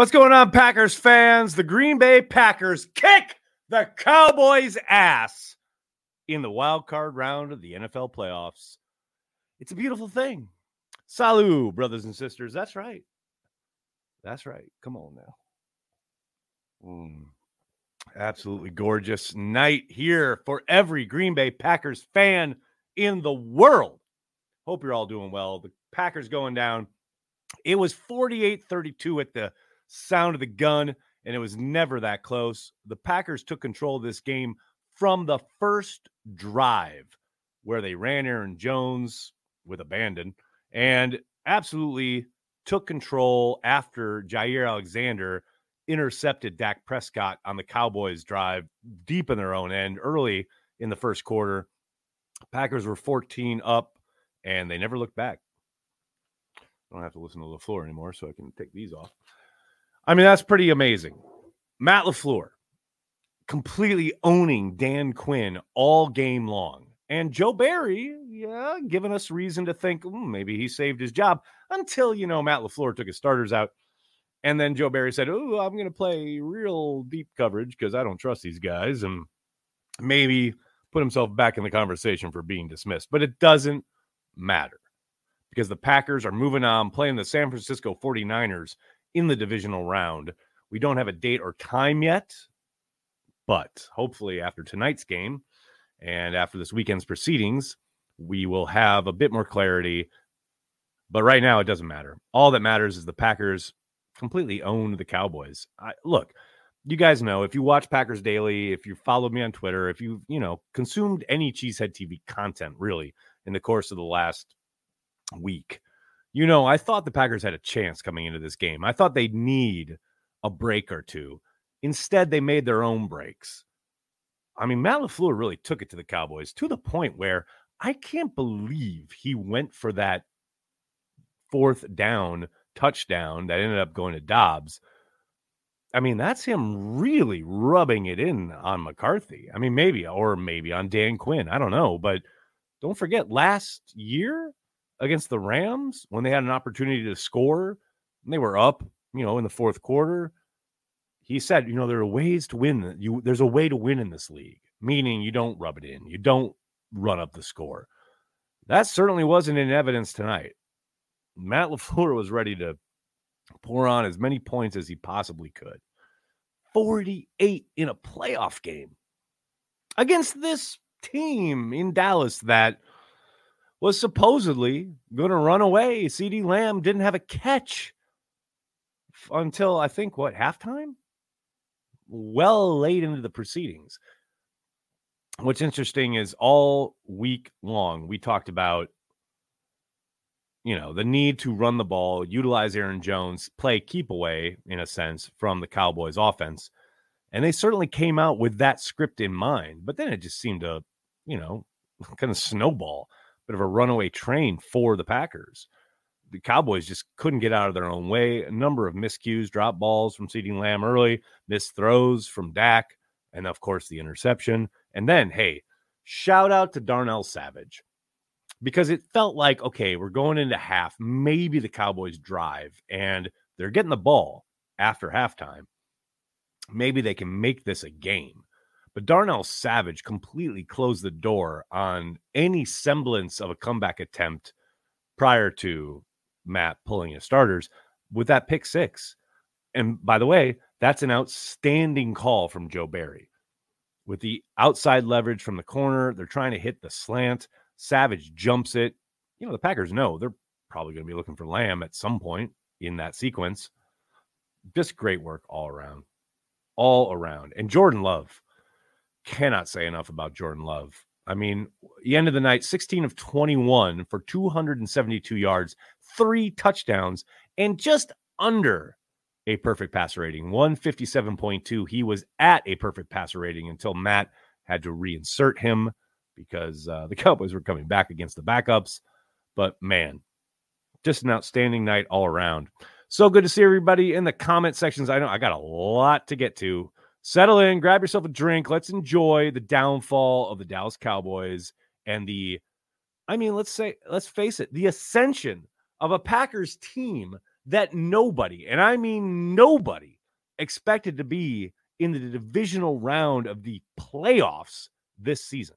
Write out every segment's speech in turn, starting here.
What's going on, Packers fans? The Green Bay Packers kick the Cowboys' ass in the wild card round of the NFL playoffs. It's a beautiful thing. Salut, brothers and sisters. That's right. That's right. Come on now. Mm. Absolutely gorgeous night here for every Green Bay Packers fan in the world. Hope you're all doing well. The Packers going down. It was 48 32 at the sound of the gun, and it was never that close. The Packers took control of this game from the first drive, where they ran Aaron Jones with abandon and absolutely took control after Jaire Alexander intercepted Dak Prescott on the Cowboys drive deep in their own end early in the first quarter. Packers were 14 up and they never looked back. I don't have to listen to LaFleur anymore, so I can take these off. I mean, that's pretty amazing. Matt LaFleur completely owning Dan Quinn all game long. And Joe Barry, yeah, giving us reason to think mm, maybe he saved his job until, you know, Matt LaFleur took his starters out. And then Joe Barry said, Oh, I'm going to play real deep coverage because I don't trust these guys. And maybe put himself back in the conversation for being dismissed. But it doesn't matter because the Packers are moving on, playing the San Francisco 49ers in the divisional round. We don't have a date or time yet, but hopefully after tonight's game and after this weekend's proceedings, we will have a bit more clarity. But right now, it doesn't matter. All that matters is the Packers completely own the Cowboys. I, look, you guys know if you watch Packers Daily, if you followed me on Twitter, if you you know consumed any Cheesehead TV content really in the course of the last week, you know, I thought the Packers had a chance coming into this game. I thought they'd need a break or two. Instead, they made their own breaks. I mean, Matt LaFleur really took it to the Cowboys to the point where I can't believe he went for that fourth down touchdown that ended up going to Doubs. I mean, that's him really rubbing it in on McCarthy. I mean, maybe, or maybe on Dan Quinn. I don't know. But don't forget, last year, against the Rams when they had an opportunity to score and they were up, you know, in the fourth quarter. He said, you know, there are ways to win. You there's a way to win in this league, meaning you don't rub it in, you don't run up the score. That certainly wasn't in evidence tonight. Matt LaFleur was ready to pour on as many points as he possibly could. 48 in a playoff game against this team in Dallas that was supposedly going to run away. CeeDee Lamb didn't have a catch until I think what halftime? Well late into the proceedings. What's interesting is all week long we talked about you know, the need to run the ball, utilize Aaron Jones, play keep away in a sense from the Cowboys offense. And they certainly came out with that script in mind, but then it just seemed to, you know, kind of snowball bit of a runaway train for the Packers. The Cowboys just couldn't get out of their own way. A number of miscues, drop balls from CeeDee Lamb early, missed throws from Dak, and of course the interception. And then, hey, shout out to Darnell Savage because it felt like, okay, we're going into half. Maybe the Cowboys drive and they're getting the ball after halftime. Maybe they can make this a game. But Darnell Savage completely closed the door on any semblance of a comeback attempt prior to Matt pulling his starters with that pick six. And by the way, that's an outstanding call from Joe Barry. With the outside leverage from the corner, they're trying to hit the slant. Savage jumps it. You know, the Packers know they're probably going to be looking for Lamb at some point in that sequence. Just great work all around. All around. And Jordan Love cannot say enough about Jordan Love. I mean, the end of the night, 16 of 21 for 272 yards, three touchdowns, and just under a perfect passer rating 157.2. He was at a perfect passer rating until Matt had to reinsert him because uh, the Cowboys were coming back against the backups. But man, just an outstanding night all around. So good to see everybody in the comment sections. I know I got a lot to get to settle in, grab yourself a drink. Let's enjoy the downfall of the Dallas Cowboys and the, I mean, let's say, let's face it, the ascension of a Packers team that nobody, and I mean nobody, expected to be in the divisional round of the playoffs this season.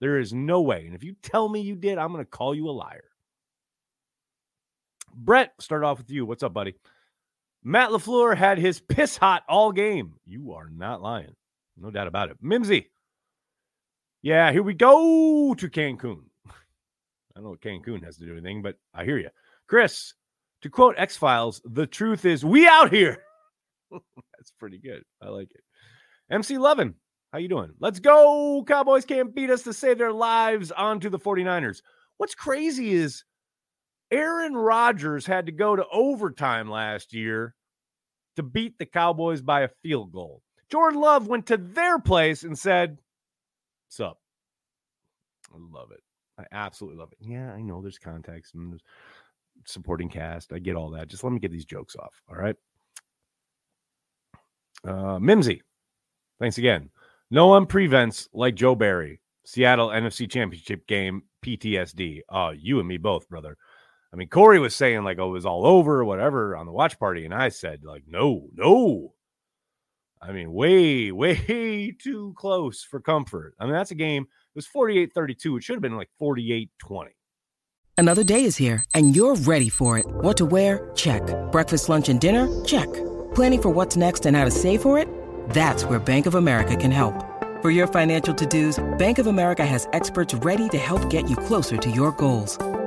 There is no way. And if you tell me you did, I'm going to call you a liar. Brett, start off with you. What's up, buddy? Matt LaFleur had his piss hot all game. You are not lying. No doubt about it. Mimsy. Yeah, here we go to Cancun. I don't know what Cancun has to do anything, but I hear you. Chris, to quote X Files, the truth is we out here. That's pretty good. I like it. MC Levin, how you doing? Let's go. Cowboys can't beat us to save their lives onto the 49ers. What's crazy is Aaron Rodgers had to go to overtime last year to beat the Cowboys by a field goal. Jordan Love went to their place and said, What's up? I love it. I absolutely love it. Yeah, I know there's context and there's supporting cast. I get all that. Just let me get these jokes off. All right. Uh, Mimsy, thanks again. No one prevents like Joe Barry. Seattle NFC Championship game PTSD. Uh, you and me both, brother. I mean, Corey was saying like, oh, it was all over or whatever on the watch party. And I said, like, no, no. I mean, way, way too close for comfort. I mean, that's a game. It was 48 32. It should have been like 48 20. Another day is here and you're ready for it. What to wear? Check. Breakfast, lunch, and dinner? Check. Planning for what's next and how to save for it? That's where Bank of America can help. For your financial to dos, Bank of America has experts ready to help get you closer to your goals.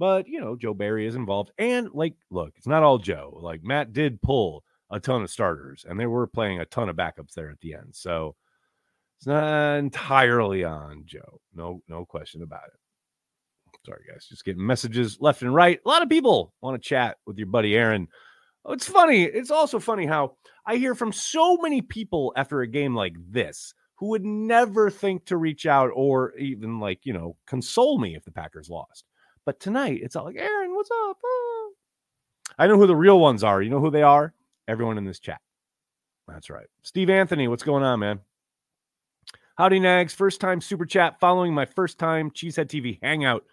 But, you know, Joe Barry is involved. And, like, look, it's not all Joe. Like, Matt did pull a ton of starters, and they were playing a ton of backups there at the end. So it's not entirely on Joe. No, no question about it. Sorry, guys. Just getting messages left and right. A lot of people want to chat with your buddy Aaron. Oh, it's funny. It's also funny how I hear from so many people after a game like this who would never think to reach out or even like, you know, console me if the Packers lost. But tonight, it's all like, Aaron, what's up? Oh. I know who the real ones are. You know who they are? Everyone in this chat. That's right. Steve Anthony, what's going on, man? Howdy, Nags. First time super chat following my first time Cheesehead TV hangout.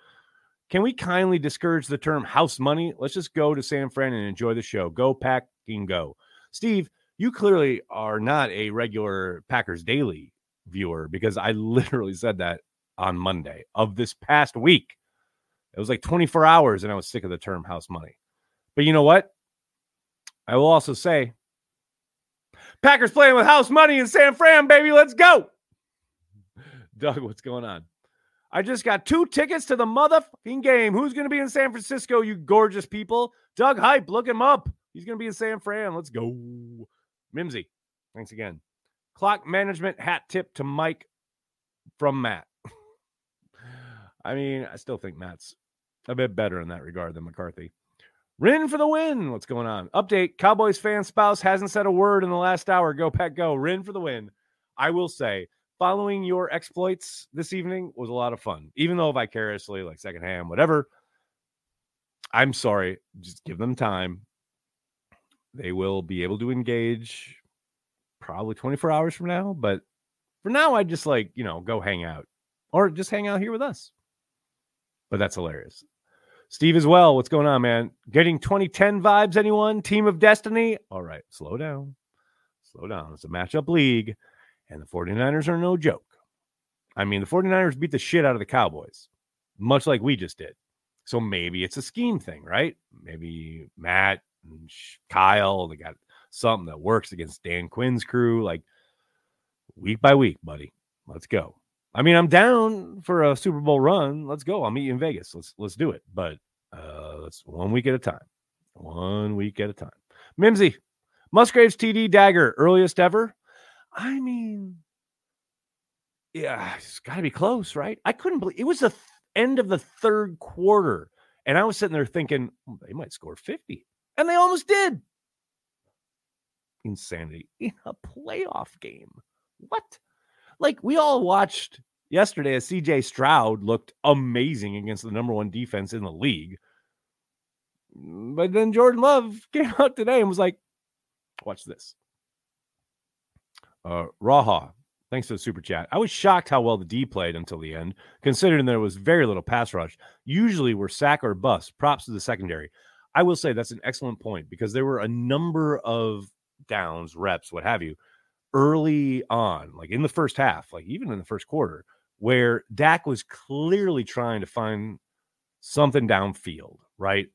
Can we kindly discourage the term house money? Let's just go to San Fran and enjoy the show. Go, packing, go. Steve, you clearly are not a regular Packers Daily viewer because I literally said that on Monday of this past week. It was like 24 hours, and I was sick of the term house money. But you know what? I will also say Packers playing with house money in San Fran, baby. Let's go. Doug, what's going on? I just got two tickets to the motherfucking game. Who's going to be in San Francisco, you gorgeous people? Doug Hype, look him up. He's going to be in San Fran. Let's go. Mimsy, thanks again. Clock management hat tip to Mike from Matt. I mean, I still think Matt's a bit better in that regard than McCarthy. Rin for the win. What's going on? Update Cowboys fan spouse hasn't said a word in the last hour. Go, Pack, go. Rin for the win. I will say, following your exploits this evening was a lot of fun, even though vicariously, like secondhand, whatever. I'm sorry. Just give them time. They will be able to engage probably 24 hours from now. But for now, I just like, you know, go hang out or just hang out here with us. But that's hilarious. Steve as well. What's going on, man? Getting 2010 vibes, anyone? Team of Destiny? All right, slow down. Slow down. It's a matchup league, and the 49ers are no joke. I mean, the 49ers beat the shit out of the Cowboys, much like we just did. So maybe it's a scheme thing, right? Maybe Matt and Kyle, they got something that works against Dan Quinn's crew. Like week by week, buddy. Let's go. I mean, I'm down for a Super Bowl run. Let's go. I'll meet you in Vegas. Let's let's do it. But uh let's one week at a time. One week at a time. Mimsy, Musgraves TD dagger, earliest ever. I mean, yeah, it's got to be close, right? I couldn't believe it was the th- end of the third quarter. And I was sitting there thinking, "Hmm, they might score 50. And they almost did. Insanity in a playoff game. What? Like, we all watched yesterday as CJ Stroud looked amazing against the number one defense in the league. But then Jordan Love came out today and was like, watch this. Uh, Raha, thanks for the super chat. I was shocked how well the D played until the end, considering there was very little pass rush. Usually we're sack or bust. Props to the secondary. I will say that's an excellent point because there were a number of downs, reps, what have you, early on, like in the first half, like even in the first quarter, where Dak was clearly trying to find something downfield, right?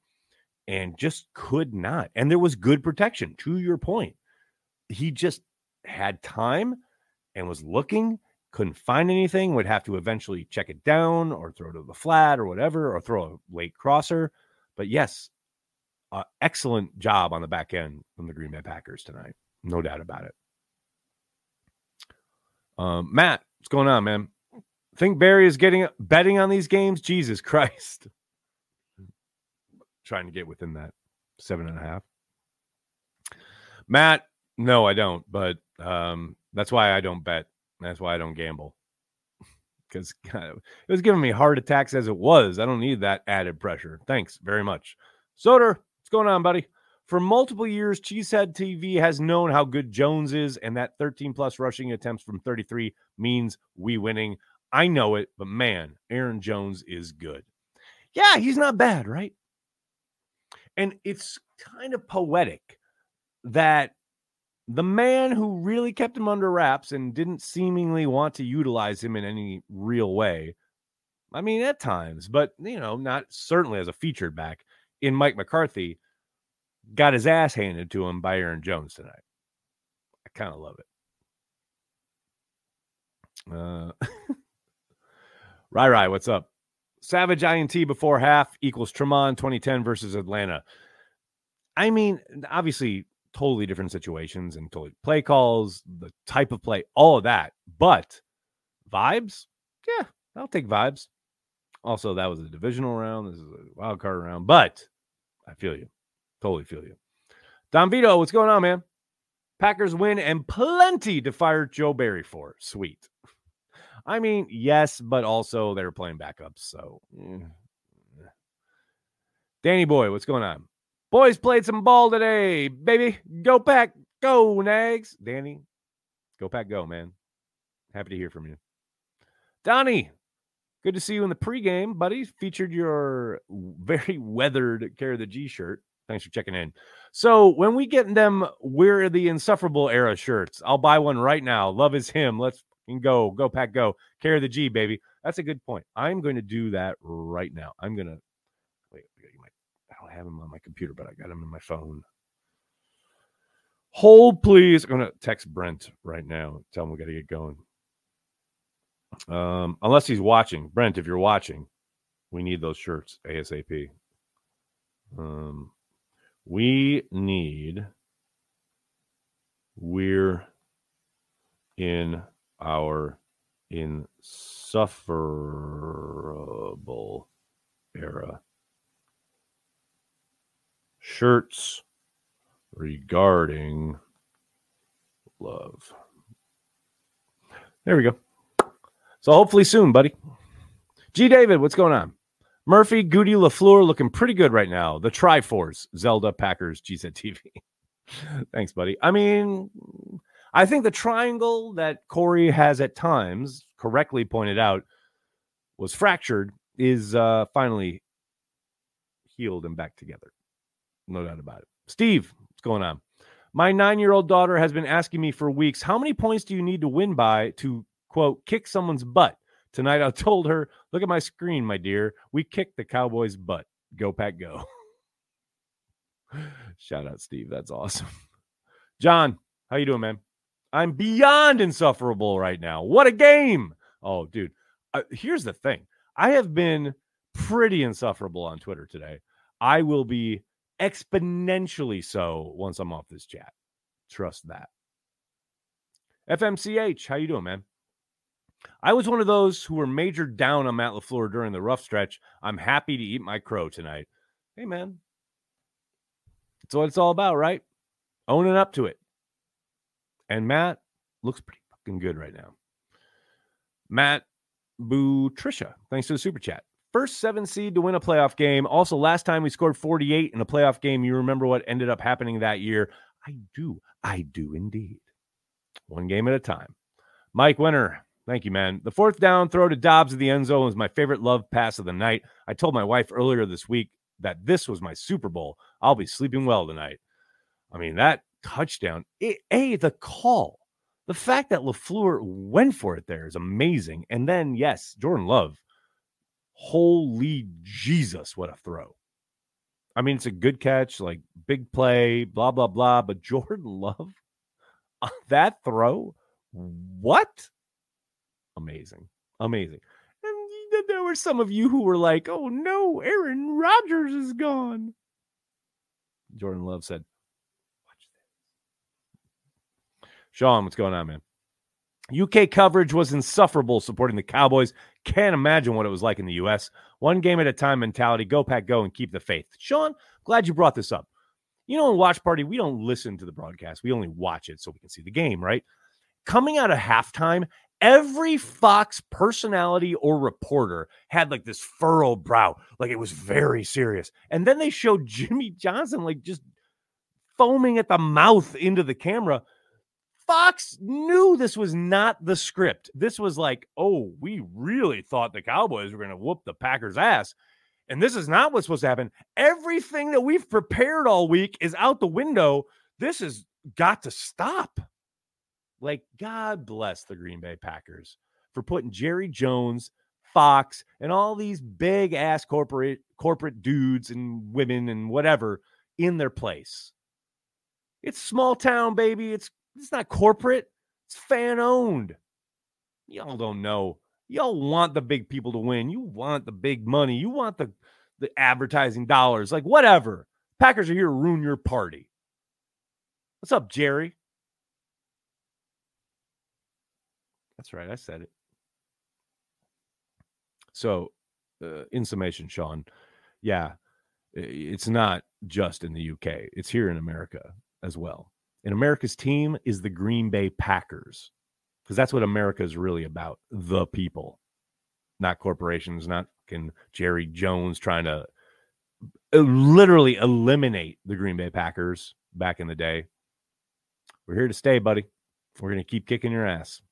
And just could not. And there was good protection to your point. He just had time and was looking, couldn't find anything, would have to eventually check it down or throw to the flat or whatever, or throw a late crosser. But yes, uh, excellent job on the back end from the Green Bay Packers tonight. No doubt about it. Um, Matt, what's going on, man? Think Barry is getting betting on these games? Jesus Christ. Trying to get within that seven and a half. Matt, no, I don't, but um, that's why I don't bet. That's why I don't gamble. Because it was giving me heart attacks as it was. I don't need that added pressure. Thanks very much. Soder, what's going on, buddy? For multiple years, Cheesehead TV has known how good Jones is, and that 13 plus rushing attempts from 33 means we winning. I know it, but man, Aaron Jones is good. Yeah, he's not bad, right? And it's kind of poetic that the man who really kept him under wraps and didn't seemingly want to utilize him in any real way. I mean, at times, but you know, not certainly as a featured back in Mike McCarthy, got his ass handed to him by Aaron Jones tonight. I kind of love it. Uh, Rai Rai, what's up? Savage INT before half equals Tramon 2010 versus Atlanta. I mean, obviously, totally different situations and totally play calls, the type of play, all of that. But vibes, yeah, I'll take vibes. Also, that was a divisional round. This is a wild card round, but I feel you. Totally feel you. Don Vito, what's going on, man? Packers win and plenty to fire Joe Barry for. Sweet. I mean, yes, but also they were playing backups. So, mm. Danny Boy, what's going on? Boys played some ball today, baby. Go pack, go, Nags. Danny, go pack, go, man. Happy to hear from you. Donnie, good to see you in the pregame, buddy. Featured your very weathered Carry the G shirt. Thanks for checking in. So when we get them, we're the insufferable era shirts. I'll buy one right now. Love is him. Let's go, go pack, go. Carry the G, baby. That's a good point. I'm going to do that right now. I'm gonna wait. I don't have him on my computer, but I got him in my phone. Hold, please. I'm gonna text Brent right now. Tell him we got to get going. Um, unless he's watching, Brent. If you're watching, we need those shirts ASAP. Um, we need. We're in our insufferable era. Shirts regarding love. There we go. So hopefully soon, buddy. G. David, what's going on? Murphy, Gutey, LaFleur looking pretty good right now. The Triforce, Zelda, Packers, GZ TV. Thanks, buddy. I mean, I think the triangle that Corey has at times correctly pointed out was fractured is uh, finally healed and back together. No doubt about it. Steve, what's going on? My nine year old daughter has been asking me for weeks, how many points do you need to win by to, quote, kick someone's butt? Tonight I told her, look at my screen, my dear. We kicked the Cowboys' butt. Go, Pack, go. Shout out, Steve. That's awesome. John, how you doing, man? I'm beyond insufferable right now. What a game. Oh, dude. Uh, here's the thing I have been pretty insufferable on Twitter today. I will be exponentially so once I'm off this chat. Trust that. FMCH, how you doing, man? I was one of those who were major down on Matt LaFleur during the rough stretch. I'm happy to eat my crow tonight. Hey, man. That's what it's all about, right? Owning up to it. And Matt looks pretty fucking good right now. Matt Boo Trisha, thanks to the super chat. First seven seed to win a playoff game. Also, last time we scored 48 in a playoff game. You remember what ended up happening that year? I do. I do indeed. One game at a time. Mike Winter, thank you, man. The fourth down throw to Doubs at the end zone was my favorite love pass of the night. I told my wife earlier this week that this was my Super Bowl. I'll be sleeping well tonight. I mean, that touchdown, it, A, the call, the fact that LaFleur went for it there is amazing. And then, yes, Jordan Love, holy Jesus, what a throw. I mean, it's a good catch, like big play, blah, blah, blah. But Jordan Love, uh, that throw, what? Amazing. Amazing. And there were some of you who were like, oh no, Aaron Rodgers is gone. Jordan Love said, watch this. Sean, what's going on, man? UK coverage was insufferable supporting the Cowboys. Can't imagine what it was like in the US. One game at a time mentality. Go, Pack, go, and keep the faith. Sean, glad you brought this up. You know, in Watch Party, we don't listen to the broadcast, we only watch it so we can see the game, right? Coming out of halftime, every Fox personality or reporter had like this furrowed brow, like it was very serious. And then they showed Jimmy Johnson like just foaming at the mouth into the camera. Fox knew this was not the script. This was like, oh, we really thought the Cowboys were going to whoop the Packers' ass. And this is not what's supposed to happen. Everything that we've prepared all week is out the window. This has got to stop. Like, God bless the Green Bay Packers for putting Jerry Jones, Fox, and all these big ass corporate corporate dudes and women and whatever in their place. It's small town, baby. It's it's not corporate. It's fan owned. Y'all don't know. Y'all want the big people to win. You want the big money. You want the the advertising dollars. Like whatever. Packers are here to ruin your party. What's up, Jerry? That's right. I said it. So, uh, in summation, Sean, yeah, it's not just in the UK, it's here in America as well. And America's team is the Green Bay Packers because that's what America is really about the people, not corporations, not can Jerry Jones trying to uh, literally eliminate the Green Bay Packers back in the day. We're here to stay, buddy. We're going to keep kicking your ass.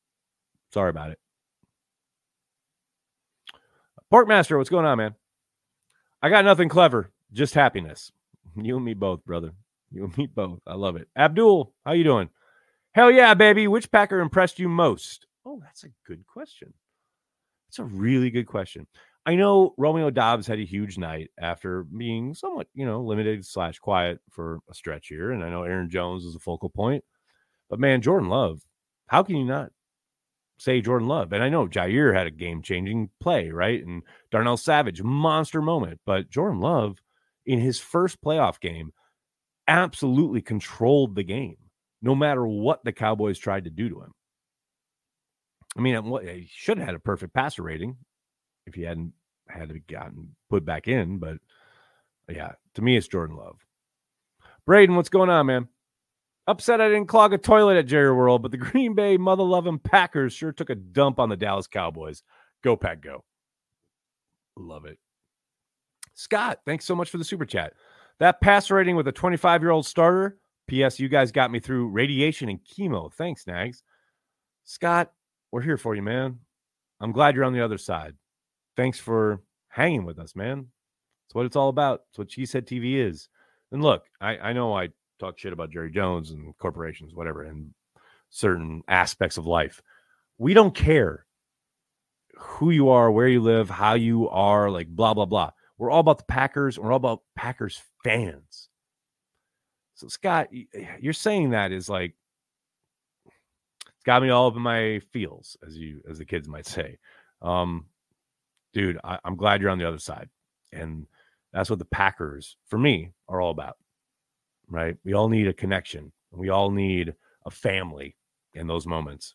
Sorry about it. Porkmaster, what's going on, man? I got nothing clever, just happiness. You and me both, brother. You and me both. I love it. Abdul, how you doing? Hell yeah, baby. Which Packer impressed you most? Oh, that's a good question. That's a really good question. I know Romeo Doubs had a huge night after being somewhat, you know, limited slash quiet for a stretch here. And I know Aaron Jones is a focal point. But man, Jordan Love, how can you not say Jordan Love. And I know Jaire had a game changing play, right? And Darnell Savage, monster moment. But Jordan Love, in his first playoff game, absolutely controlled the game, no matter what the Cowboys tried to do to him. I mean, he should have had a perfect passer rating if he hadn't had to be gotten put back in. But yeah, to me, it's Jordan Love. Braden, what's going on, man? Upset I didn't clog a toilet at Jerry World, but the Green Bay mother loving Packers sure took a dump on the Dallas Cowboys. Go, Pack, go. Love it. Scott, thanks so much for the super chat. That pass rating with a 25 year old starter. P.S. You guys got me through radiation and chemo. Thanks, Nags. Scott, we're here for you, man. I'm glad you're on the other side. Thanks for hanging with us, man. It's what it's all about. It's what Cheesehead TV is. And look, I, I know I talk shit about Jerry Jones and corporations, whatever, and certain aspects of life. We don't care who you are, where you live, how you are, like blah, blah, blah. We're all about the Packers. We're all about Packers fans. So, Scott, you're saying that is like, it's got me all up in my feels, as you, as the kids might say. Um, dude, I, I'm glad you're on the other side. And That's what the Packers, for me, are all about. Right? We all need a connection. We all need a family in those moments.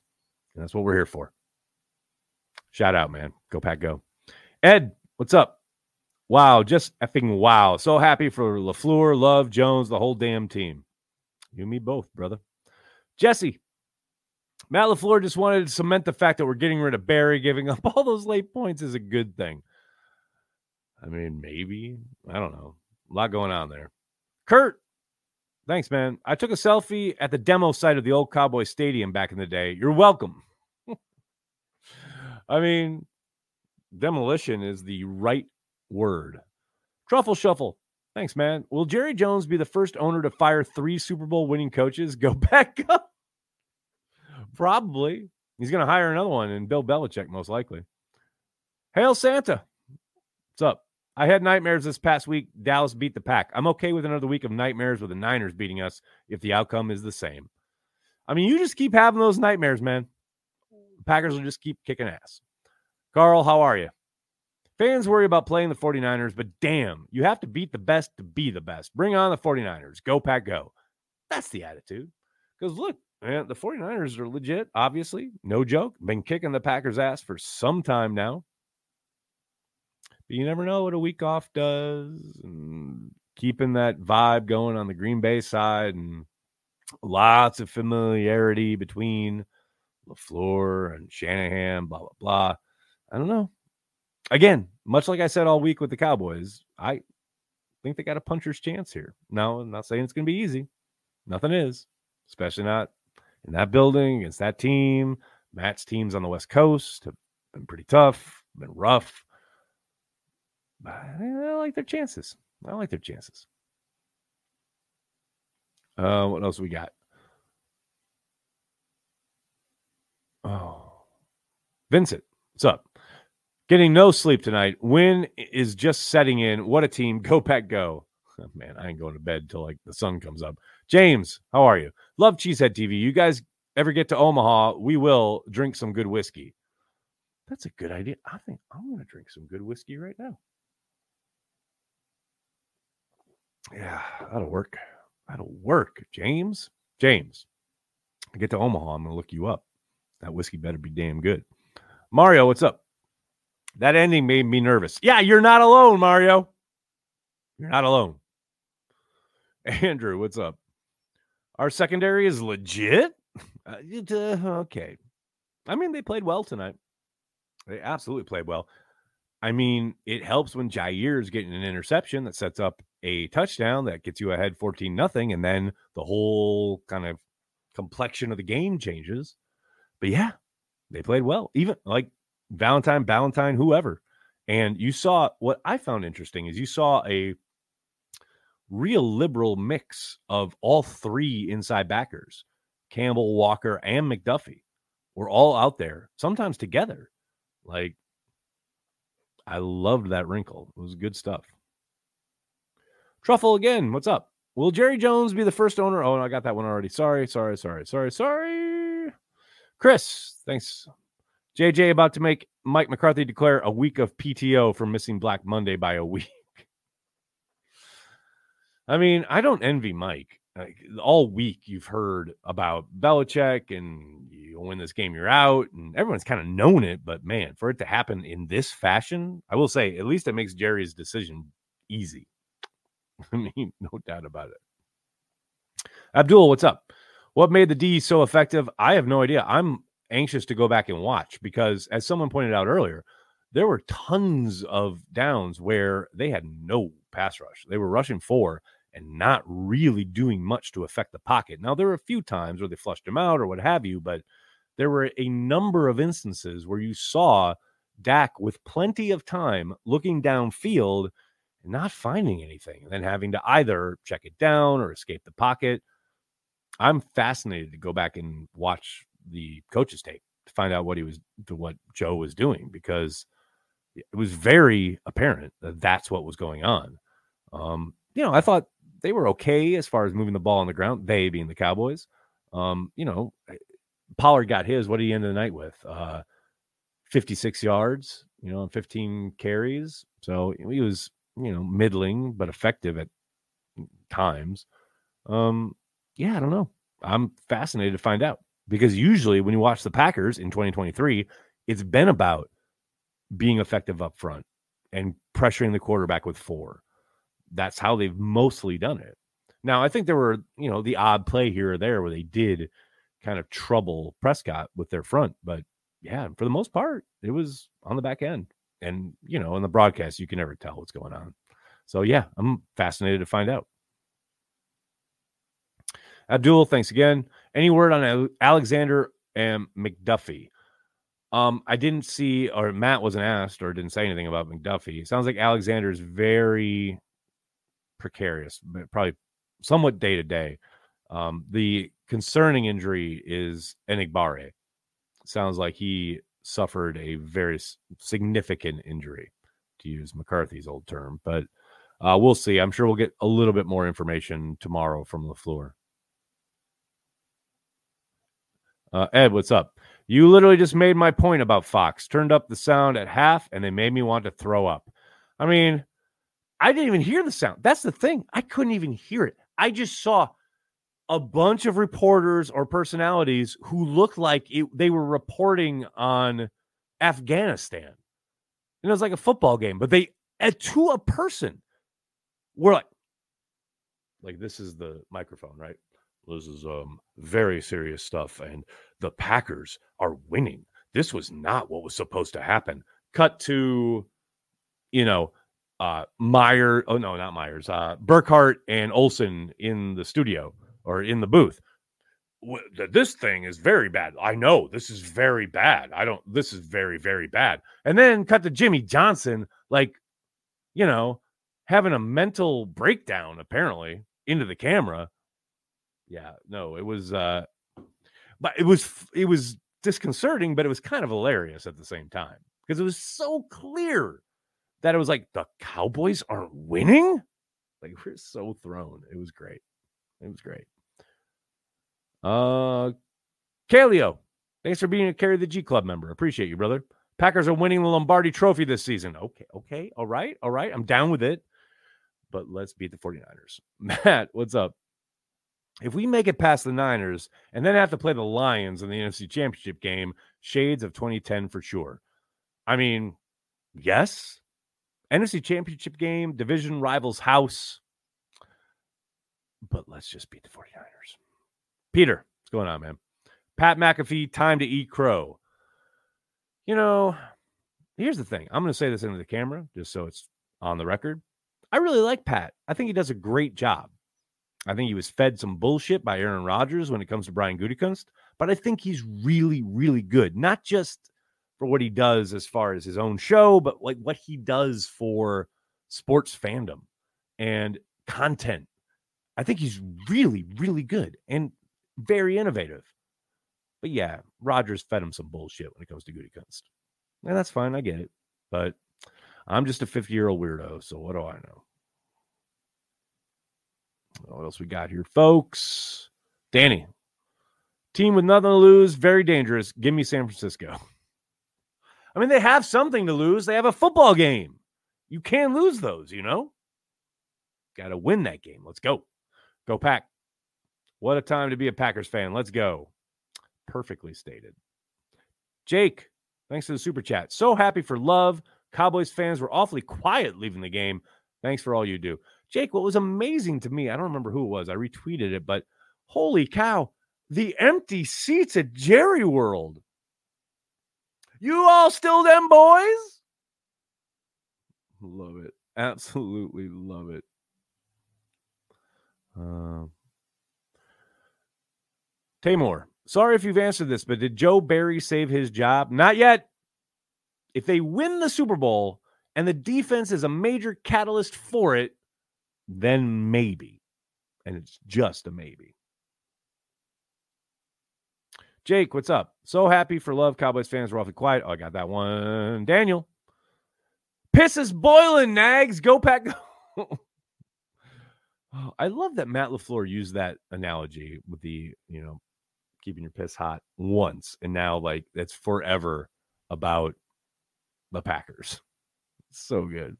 And that's what we're here for. Shout out, man. Go Pack Go. Ed, what's up? Wow, just effing wow. So happy for LaFleur, Love, Jones, the whole damn team. You and me both, brother. Jesse, Matt LaFleur just wanted to cement the fact that we're getting rid of Barry. Giving up all those late points is a good thing. I mean, maybe. I don't know. A lot going on there. Kurt, thanks, man. I took a selfie at the demo site of the old Cowboy Stadium back in the day. You're welcome. I mean, demolition is the right word. Truffle Shuffle. Thanks, man. Will Jerry Jones be the first owner to fire three Super Bowl winning coaches? Go back up. Probably. He's going to hire another one and Bill Belichick, most likely. Hail Santa. What's up? I had nightmares this past week. Dallas beat the pack. I'm okay with another week of nightmares with the Niners beating us if the outcome is the same. I mean, you just keep having those nightmares, man. Packers will just keep kicking ass. Carl, how are you? Fans worry about playing the 49ers, but damn, you have to beat the best to be the best. Bring on the 49ers. Go, Pack, go. That's the attitude. Because look, man, the 49ers are legit, obviously. No joke. Been kicking the Packers' ass for some time now. But you never know what a week off does. And keeping that vibe going on the Green Bay side and lots of familiarity between LaFleur and Shanahan, blah, blah, blah. I don't know. Again, much like I said all week with the Cowboys, I think they got a puncher's chance here. Now, I'm not saying it's going to be easy. Nothing is, especially not in that building against that team. Matt's teams on the West Coast have been pretty tough, been rough. I like their chances. I like their chances. Uh, what else we got? Oh, Vincent, what's up? Getting no sleep tonight. Win is just setting in. What a team. Go, Pack, go. Oh, man, I ain't going to bed until like the sun comes up. James, how are you? Love Cheesehead TV. You guys ever get to Omaha, we will drink some good whiskey. That's a good idea. I think I'm going to drink some good whiskey right now. Yeah, that'll work. That'll work. James, James, I get to Omaha. I'm to look you up. That whiskey better be damn good. Mario, what's up? That ending made me nervous. Yeah, you're not alone, Mario. You're not alone. Andrew, what's up? Our secondary is legit. Uh, okay. I mean, they played well tonight. They absolutely played well. I mean, it helps when Jaire is getting an interception that sets up a touchdown that gets you ahead 14 nothing, and then the whole kind of complexion of the game changes. But yeah, they played well. Even like Valentine, Valentine, whoever. And you saw what I found interesting is you saw a real liberal mix of all three inside backers Campbell, Walker, and McDuffie were all out there, sometimes together. Like, I loved that wrinkle. It was good stuff. Truffle again. What's up? Will Jerry Jones be the first owner? Oh, I got that one already. Sorry, sorry, sorry, sorry, sorry. Chris, thanks. JJ about to make Mike McCarthy declare a week of PTO for missing Black Monday by a week. I mean, I don't envy Mike. Like, all week you've heard about Belichick and you win this game, you're out, and everyone's kind of known it. But man, for it to happen in this fashion, I will say at least it makes Jerry's decision easy. I mean, no doubt about it. Abdul, what's up? What made the D so effective? I have no idea. I'm anxious to go back and watch because, as someone pointed out earlier, there were tons of downs where they had no pass rush. They were rushing four and not really doing much to affect the pocket. Now, there were a few times where they flushed him out or what have you, but there were a number of instances where you saw Dak with plenty of time looking downfield not finding anything, and then having to either check it down or escape the pocket. I'm fascinated to go back and watch the coach's tape to find out what he was to what Joe was doing because it was very apparent that that's what was going on. Um, you know, I thought they were okay as far as moving the ball on the ground. They being the Cowboys. Um, you know, eh, Pollard got his. What did he end the night with? Uh, 56 yards. You know, 15 carries. So he was you know, middling but effective at times. Um, yeah, I don't know. I'm fascinated to find out because usually when you watch the Packers in 2023, it's been about being effective up front and pressuring the quarterback with four. That's how they've mostly done it. Now, I think there were, you know, the odd play here or there where they did kind of trouble Prescott with their front, but yeah, for the most part, it was on the back end. And, you know, in the broadcast, you can never tell what's going on. So, yeah, I'm fascinated to find out. Abdul, thanks again. Any word on Alexander and McDuffie? Um, I didn't see, or Matt wasn't asked, or didn't say anything about McDuffie. It sounds like Alexander is very precarious, but probably somewhat day to day. The concerning injury is Enagbare. Sounds like he suffered a very significant injury, to use McCarthy's old term. But uh, we'll see. I'm sure we'll get a little bit more information tomorrow from LaFleur. Uh, Ed, what's up? You literally just made my point about Fox. Turned up the sound at half and they made me want to throw up. I mean, I didn't even hear the sound. That's the thing. I couldn't even hear it. I just saw a bunch of reporters or personalities who looked like it, they were reporting on Afghanistan. And it was like a football game, but they, to a person, were like, like this is the microphone, right? This is um very serious stuff, and the Packers are winning. This was not what was supposed to happen. Cut to, you know, uh Meyer. Oh no, not Myers. Uh Burkhardt and Olsen in the studio or in the booth. This thing is very bad. I know this is very bad. I don't. This is very very bad. And then cut to Jimmy Johnson, like, you know, having a mental breakdown apparently into the camera yeah, no, it was uh but it was it was disconcerting, but it was kind of hilarious at the same time because it was so clear that it was like the Cowboys aren't winning. Like we're so thrown. It was great. It was great. Uh Kaleo, thanks for being a carry the G Club member. Appreciate you, brother. Packers are winning the Lombardi trophy this season. Okay, okay, all right, all right. I'm down with it. But let's beat the 49ers. Matt, what's up? if we make it past the Niners and then have to play the Lions in the NFC Championship game, shades of 2010 for sure. I mean, yes. NFC Championship game, division rivals house. But let's just beat the 49ers. Peter, what's going on, man? Pat McAfee, time to eat crow. You know, here's the thing. I'm going to say this into the camera just so it's on the record. I really like Pat. I think he does a great job. I think he was fed some bullshit by Aaron Rodgers when it comes to Brian Gutekunst, but I think he's really, really good. Not just for what he does as far as his own show, but like what he does for sports fandom and content. I think he's really, really good and very innovative. But yeah, Rodgers fed him some bullshit when it comes to Gutekunst. And that's fine. I get it. But I'm just a 50 year old weirdo. So what do I know? What else we got here, folks? Danny, team with nothing to lose, very dangerous. Give me San Francisco. I mean, they have something to lose. They have a football game. You can't lose those, you know? Got to win that game. Let's go. Go, Pack. What a time to be a Packers fan. Let's go. Perfectly stated. Jake, thanks for the super chat. So happy for love. Cowboys fans were awfully quiet leaving the game. Thanks for all you do. Jake, what was amazing to me, I don't remember who it was. I retweeted it, but holy cow, the empty seats at Jerry World. You all still them boys? Love it. Absolutely love it. Uh, Tamor, sorry if you've answered this, but did Joe Barry save his job? Not yet. If they win the Super Bowl and the defense is a major catalyst for it, then maybe. And it's just a maybe. Jake, what's up? So happy for love. Cowboys fans were awfully quiet. Oh, I got that one. Daniel. Piss is boiling, nags. Go pack. oh, I love that Matt LaFleur used that analogy with the, you know, keeping your piss hot once. And now, like, that's forever about the Packers. So good.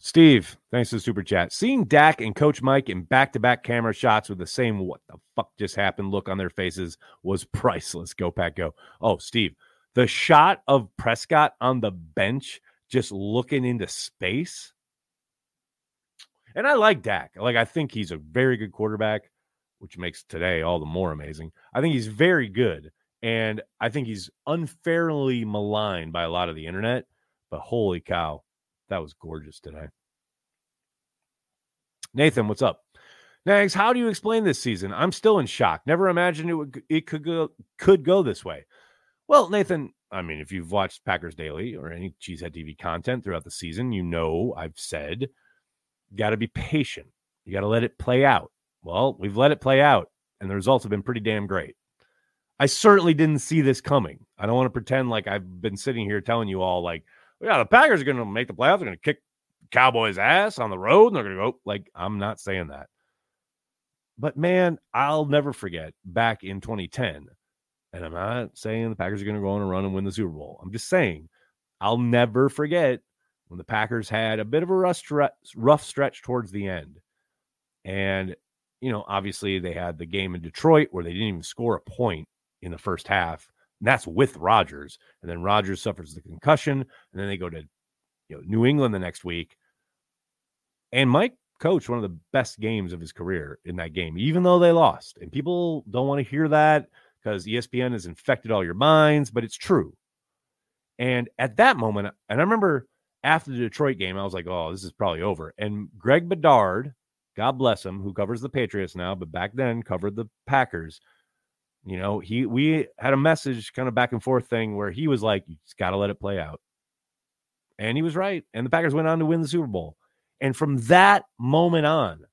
Steve, thanks for the super chat. Seeing Dak and Coach Mike in back to back camera shots with the same what the fuck just happened look on their faces was priceless. Go, Pack, go. Oh, Steve, the shot of Prescott on the bench just looking into space. And I like Dak. Like, I think he's a very good quarterback, which makes today all the more amazing. I think he's very good. And I think he's unfairly maligned by a lot of the internet. But holy cow, that was gorgeous today. Nathan, what's up? Nags, how do you explain this season? I'm still in shock. Never imagined it would it could go could go this way. Well, Nathan, I mean, if you've watched Packers Daily or any Cheesehead TV content throughout the season, you know I've said you got to be patient. You got to let it play out. Well, we've let it play out, and the results have been pretty damn great. I certainly didn't see this coming. I don't want to pretend like I've been sitting here telling you all like yeah, the Packers are going to make the playoffs. They're going to kick Cowboys' ass on the road, and they're going to go. Like, I'm not saying that. But man, I'll never forget back in 2010, and I'm not saying the Packers are going to go on a run and win the Super Bowl. I'm just saying I'll never forget when the Packers had a bit of a rough stretch, towards the end. And, you know, obviously they had the game in Detroit where they didn't even score a point in the first half. And that's with Rodgers. And then Rodgers suffers the concussion. And then they go to you know, New England the next week. And Mike coached one of the best games of his career in that game, even though they lost. And people don't want to hear that because ESPN has infected all your minds, but it's true. And at that moment, and I remember after the Detroit game, I was like, oh, this is probably over. And Greg Bedard, God bless him, who covers the Patriots now, but back then covered the Packers, you know, he we had a message kind of back and forth thing where he was like, you just got to let it play out. And he was right. And the Packers went on to win the Super Bowl. And from that moment on,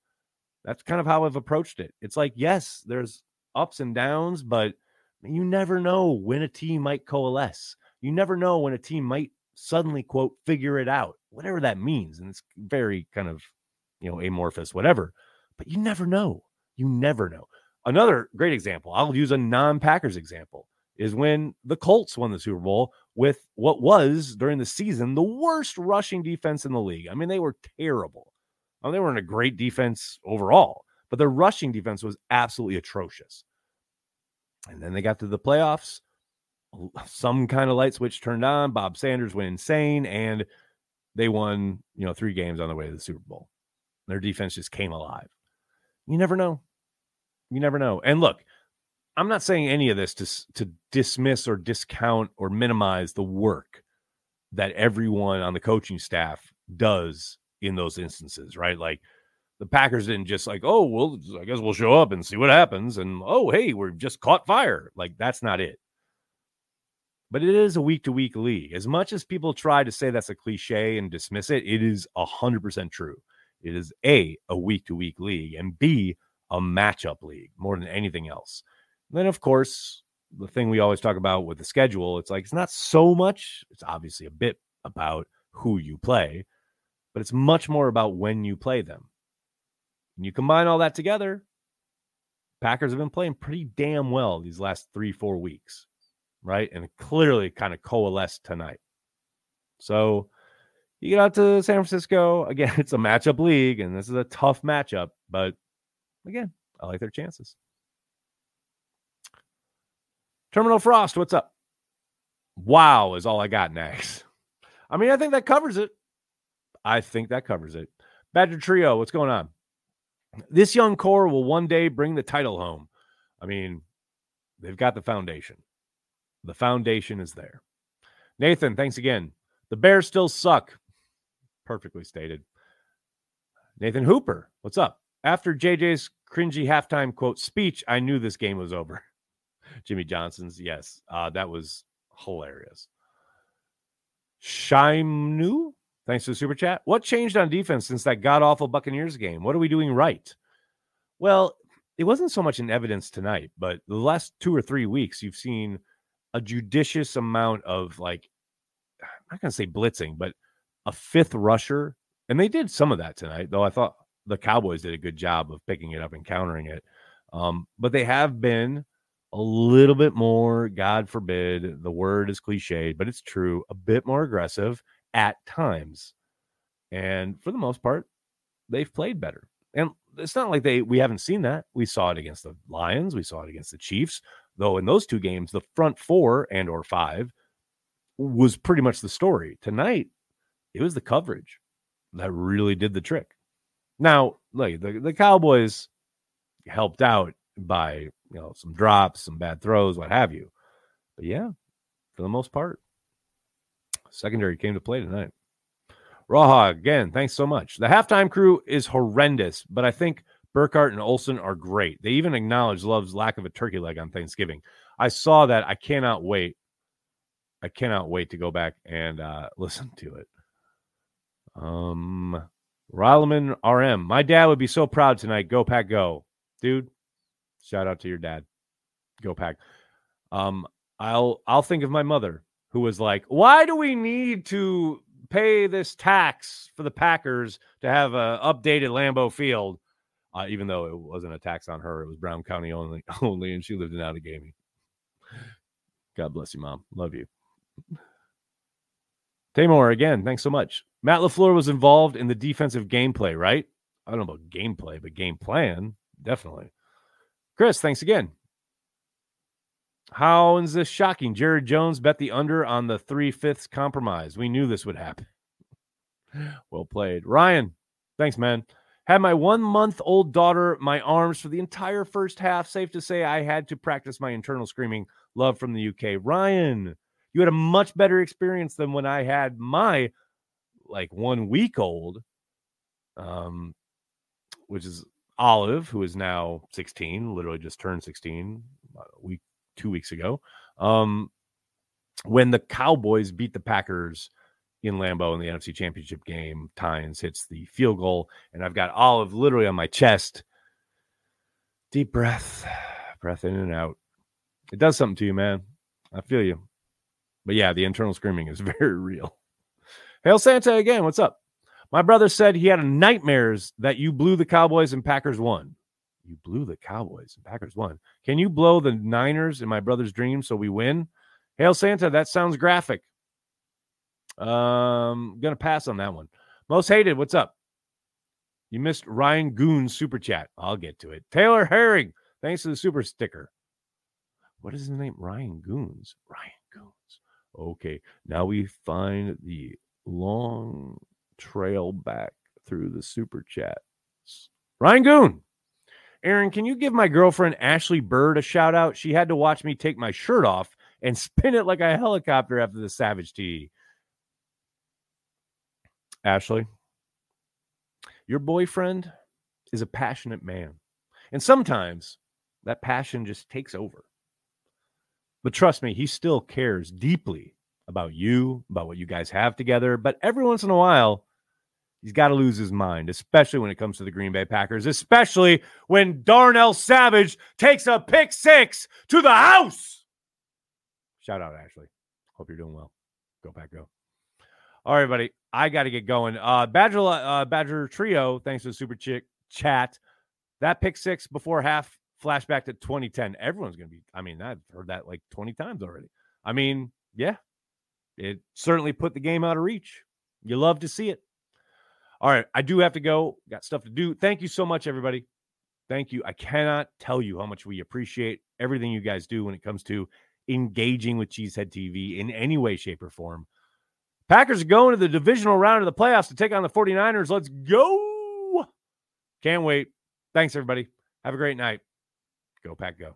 that's kind of how I've approached it. It's like, yes, there's ups and downs, but you never know when a team might coalesce. You never know when a team might suddenly, quote, figure it out, whatever that means. And it's very kind of, you know, amorphous, whatever. But you never know. You never know. Another great example, I'll use a non Packers example, is when the Colts won the Super Bowl with what was during the season the worst rushing defense in the league. I mean, they were terrible. They weren't a great defense overall, but their rushing defense was absolutely atrocious. And then they got to the playoffs. Some kind of light switch turned on. Bob Sanders went insane, and they won, you know, three games on the way to the Super Bowl. Their defense just came alive. You never know. You never know. And look, I'm not saying any of this to to dismiss or discount or minimize the work that everyone on the coaching staff does in those instances, right? Like the Packers didn't just like, oh, well, I guess we'll show up and see what happens, and oh, hey, we're just caught fire. Like that's not it. But it is a week to week league. As much as people try to say that's a cliche and dismiss it, it is hundred percent true. It is a a week to week league, and b a matchup league more than anything else. then, of course, the thing we always talk about with the schedule, it's like it's not so much, it's obviously a bit about who you play, but it's much more about when you play them. And you combine all that together, Packers have been playing pretty damn well these last three, four weeks, right? And clearly kind of coalesced tonight. So you get out to San Francisco. Again, it's a matchup league, and this is a tough matchup, but again, I like their chances. Terminal Frost, what's up? Wow, is all I got next. I mean, I think that covers it. I think that covers it. Badger Trio, what's going on? This young core will one day bring the title home. I mean, they've got the foundation. The foundation is there. Nathan, thanks again. The Bears still suck. Perfectly stated. Nathan Hooper, what's up? After JJ's cringy halftime quote speech, I knew this game was over. Jimmy Johnson's, yes, uh, that was hilarious. Shaimnu, thanks for the super chat. What changed on defense since that god awful Buccaneers game? What are we doing right? Well, it wasn't so much in evidence tonight, but the last two or three weeks, you've seen a judicious amount of like, I'm not going to say blitzing, but a fifth rusher. And they did some of that tonight, though I thought the Cowboys did a good job of picking it up and countering it. Um, but they have been a little bit more, God forbid, the word is cliched, but it's true, a bit more aggressive at times. And for the most part, they've played better. And it's not like they we haven't seen that. We saw it against the Lions, we saw it against the Chiefs, though in those two games, the front four and or five was pretty much the story. Tonight, it was the coverage that really did the trick. Now, look, the, the Cowboys helped out by you know some drops, some bad throws, what have you. But yeah, for the most part, secondary came to play tonight. Raha, again, thanks so much. The halftime crew is horrendous, but I think Burkhardt and Olsen are great. They even acknowledge Love's lack of a turkey leg on Thanksgiving. I saw that. I cannot wait. I cannot wait to go back and uh, listen to it. Um, Rolliman RM. My dad would be so proud tonight. Go pack, go, dude. Shout out to your dad. Go pack. Um, I'll I'll think of my mother who was like, "Why do we need to pay this tax for the Packers to have a updated Lambeau Field?" Uh, even though it wasn't a tax on her, it was Brown County only, only, and she lived in Outagamie. God bless you, mom. Love you. Tamor, again, thanks so much. Matt LaFleur was involved in the defensive gameplay, right? I don't know about gameplay, but game plan, definitely. Chris, thanks again. How is this shocking? Jared Jones bet the under on the three fifths compromise. We knew this would happen. well played. Ryan, thanks, man. Had my one month old daughter my arms for the entire first half. Safe to say I had to practice my internal screaming love from the UK. Ryan, you had a much better experience than when I had my like one week old, um, which is Olive, who is now 16, literally just turned 16 a week, two weeks ago. Um, when the Cowboys beat the Packers in Lambeau in the NFC Championship game, Tynes hits the field goal, and I've got Olive literally on my chest. Deep breath, breath in and out. It does something to you, man. I feel you. But yeah, the internal screaming is very real. Hail Santa again. What's up? My brother said he had nightmares that you blew the Cowboys and Packers won. You blew the Cowboys and Packers won. Can you blow the Niners in my brother's dream so we win? Hail Santa, that sounds graphic. Um, gonna pass on that one. Most hated, what's up? You missed Ryan Goon's super chat. I'll get to it. Taylor Herring, thanks for the super sticker. What is his name? Ryan Goons. Ryan Goons. Okay, now we find the long trail back through the super chats. Ryan Goon. Aaron, can you give my girlfriend Ashley Bird a shout out? She had to watch me take my shirt off and spin it like a helicopter after the Savage Tea. Ashley, your boyfriend is a passionate man. And sometimes that passion just takes over. But trust me, he still cares deeply about you, about what you guys have together. But every once in a while, he's got to lose his mind, especially when it comes to the Green Bay Packers, especially when Darnell Savage takes a pick six to the house. Shout out, Ashley. Hope you're doing well. Go Pack, go. All right, buddy. I got to get going. Uh, Badger, uh, Badger Trio, thanks for the super chick chat. That pick six before half flashback to 2010. Everyone's going to be, I mean, I've heard that like 20 times already. I mean, yeah, it certainly put the game out of reach. You love to see it. All right, I do have to go. Got stuff to do. Thank you so much, everybody. Thank you. I cannot tell you how much we appreciate everything you guys do when it comes to engaging with Cheesehead TV in any way, shape, or form. Packers are going to the divisional round of the playoffs to take on the 49ers. Let's go. Can't wait. Thanks, everybody. Have a great night. Go, Pack, go.